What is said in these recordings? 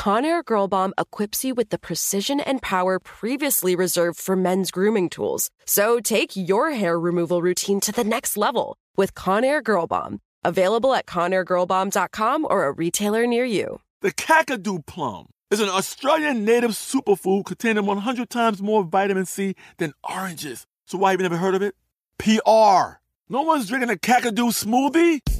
Conair Girl Bomb equips you with the precision and power previously reserved for men's grooming tools. So take your hair removal routine to the next level with Conair Girl Bomb. Available at ConairGirlBomb.com or a retailer near you. The Kakadu plum is an Australian native superfood containing 100 times more vitamin C than oranges. So why have you never heard of it? PR. No one's drinking a Kakadu smoothie?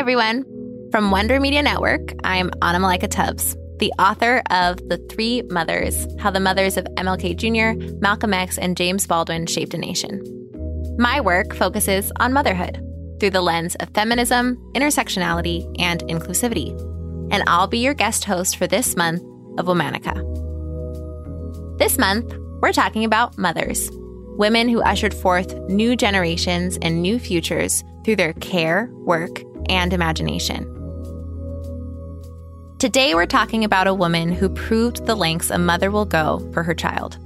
Everyone. From Wonder Media Network, I'm Anna Malaika Tubbs, the author of The Three Mothers How the Mothers of MLK Jr., Malcolm X, and James Baldwin Shaped a Nation. My work focuses on motherhood through the lens of feminism, intersectionality, and inclusivity. And I'll be your guest host for this month of Womanica. This month, we're talking about mothers, women who ushered forth new generations and new futures through their care, work, and imagination. Today, we're talking about a woman who proved the lengths a mother will go for her child.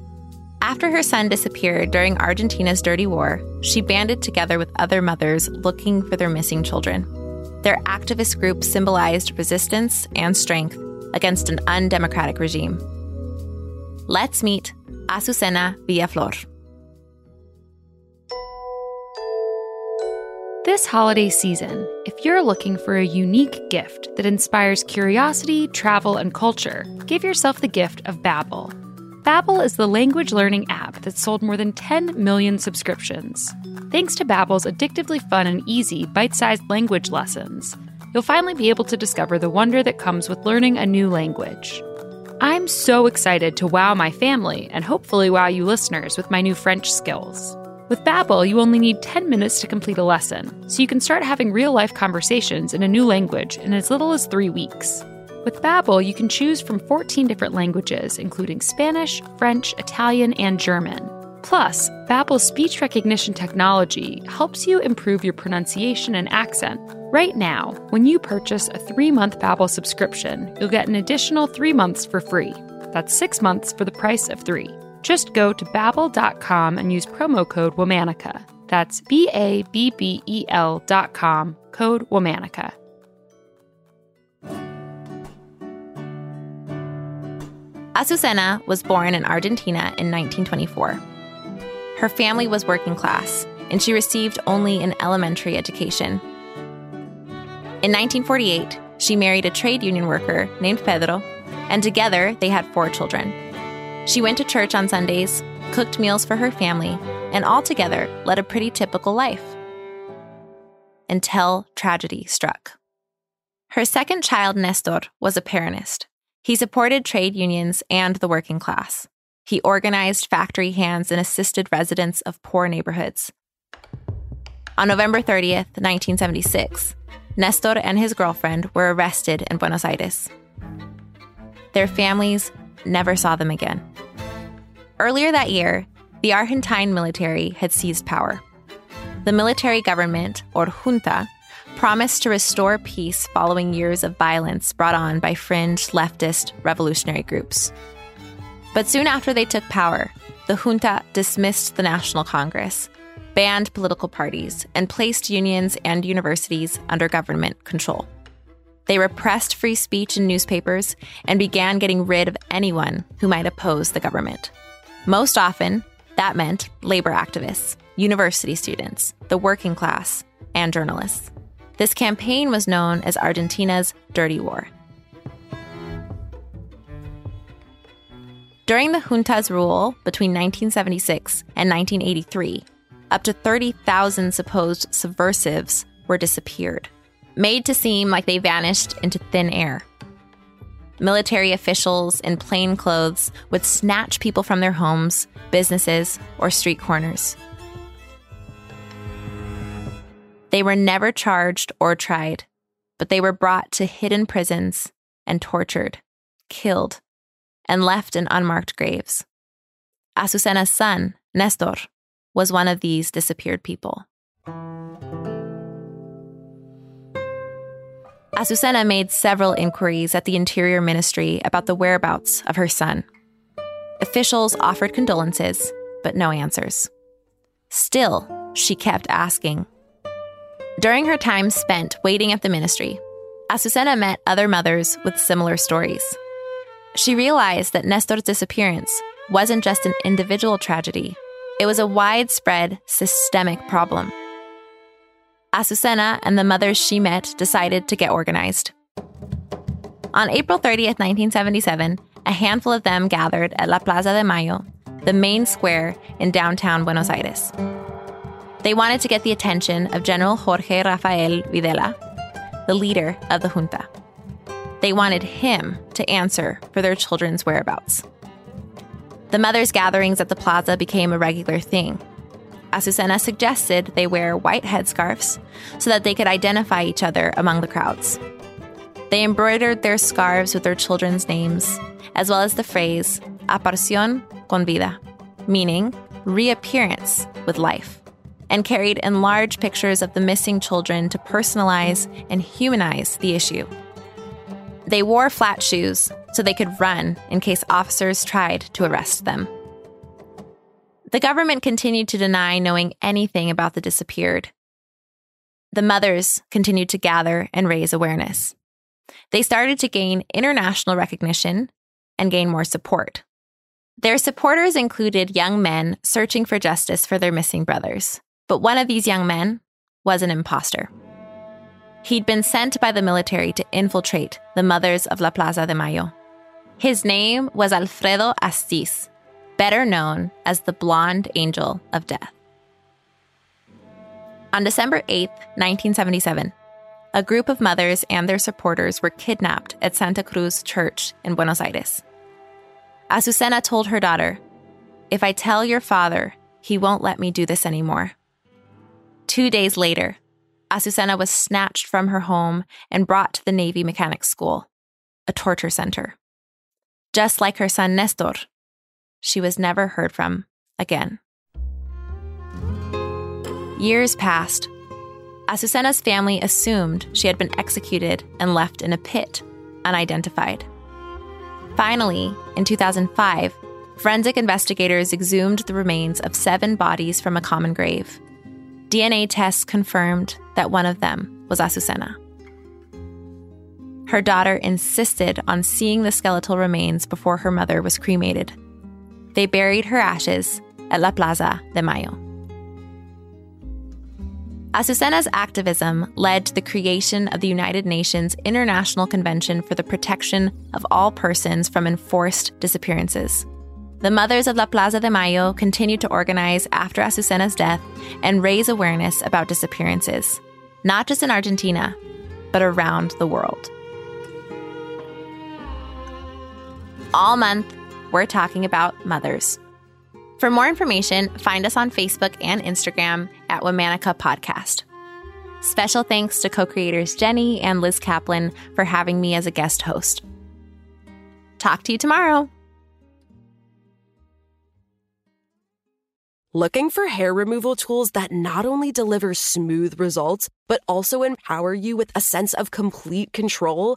After her son disappeared during Argentina's dirty war, she banded together with other mothers looking for their missing children. Their activist group symbolized resistance and strength against an undemocratic regime. Let's meet Azucena Villaflor. This holiday season, if you're looking for a unique gift that inspires curiosity, travel, and culture, give yourself the gift of Babbel. Babbel is the language learning app that sold more than 10 million subscriptions. Thanks to Babbel's addictively fun and easy bite-sized language lessons, you'll finally be able to discover the wonder that comes with learning a new language. I'm so excited to wow my family and hopefully wow you listeners with my new French skills. With Babbel, you only need 10 minutes to complete a lesson, so you can start having real-life conversations in a new language in as little as 3 weeks. With Babbel, you can choose from 14 different languages, including Spanish, French, Italian, and German. Plus, Babbel's speech recognition technology helps you improve your pronunciation and accent. Right now, when you purchase a 3-month Babbel subscription, you'll get an additional 3 months for free. That's 6 months for the price of 3. Just go to babbel.com and use promo code Womanica. That's B A B B E L dot com, code Womanica. Azucena was born in Argentina in 1924. Her family was working class, and she received only an elementary education. In 1948, she married a trade union worker named Pedro, and together they had four children. She went to church on Sundays, cooked meals for her family, and altogether led a pretty typical life. Until tragedy struck. Her second child, Nestor, was a Peronist. He supported trade unions and the working class. He organized factory hands and assisted residents of poor neighborhoods. On November 30th, 1976, Nestor and his girlfriend were arrested in Buenos Aires. Their families never saw them again. Earlier that year, the Argentine military had seized power. The military government, or junta, promised to restore peace following years of violence brought on by fringe leftist revolutionary groups. But soon after they took power, the junta dismissed the National Congress, banned political parties, and placed unions and universities under government control. They repressed free speech in newspapers and began getting rid of anyone who might oppose the government. Most often, that meant labor activists, university students, the working class, and journalists. This campaign was known as Argentina's Dirty War. During the junta's rule between 1976 and 1983, up to 30,000 supposed subversives were disappeared, made to seem like they vanished into thin air. Military officials in plain clothes would snatch people from their homes, businesses, or street corners. They were never charged or tried, but they were brought to hidden prisons and tortured, killed, and left in unmarked graves. Azucena's son, Nestor, was one of these disappeared people. Azucena made several inquiries at the Interior Ministry about the whereabouts of her son. Officials offered condolences, but no answers. Still, she kept asking. During her time spent waiting at the ministry, Azucena met other mothers with similar stories. She realized that Nestor's disappearance wasn't just an individual tragedy, it was a widespread, systemic problem. Azucena and the mothers she met decided to get organized. On April 30th, 1977, a handful of them gathered at La Plaza de Mayo, the main square in downtown Buenos Aires. They wanted to get the attention of General Jorge Rafael Videla, the leader of the junta. They wanted him to answer for their children's whereabouts. The mothers' gatherings at the plaza became a regular thing. Azucena suggested they wear white headscarves so that they could identify each other among the crowds. They embroidered their scarves with their children's names, as well as the phrase aparición con vida, meaning reappearance with life, and carried enlarged pictures of the missing children to personalize and humanize the issue. They wore flat shoes so they could run in case officers tried to arrest them. The government continued to deny knowing anything about the disappeared. The mothers continued to gather and raise awareness. They started to gain international recognition and gain more support. Their supporters included young men searching for justice for their missing brothers, but one of these young men was an impostor. He'd been sent by the military to infiltrate the mothers of La Plaza de Mayo. His name was Alfredo Astiz, better known as the Blonde Angel of Death. On December 8, 1977, a group of mothers and their supporters were kidnapped at Santa Cruz Church in Buenos Aires. Azucena told her daughter, If I tell your father, he won't let me do this anymore. Two days later, Azucena was snatched from her home and brought to the Navy Mechanics School, a torture center. Just like her son Nestor, she was never heard from again. Years passed. Azucena's family assumed she had been executed and left in a pit, unidentified. Finally, in 2005, forensic investigators exhumed the remains of seven bodies from a common grave. DNA tests confirmed that one of them was Azucena. Her daughter insisted on seeing the skeletal remains before her mother was cremated. They buried her ashes at La Plaza de Mayo. Azucena's activism led to the creation of the United Nations International Convention for the Protection of All Persons from Enforced Disappearances. The Mothers of La Plaza de Mayo continued to organize after Azucena's death and raise awareness about disappearances, not just in Argentina, but around the world. All month, we're talking about mothers. For more information, find us on Facebook and Instagram at Womanica Podcast. Special thanks to co creators Jenny and Liz Kaplan for having me as a guest host. Talk to you tomorrow. Looking for hair removal tools that not only deliver smooth results, but also empower you with a sense of complete control?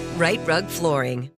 Rite Rug Flooring.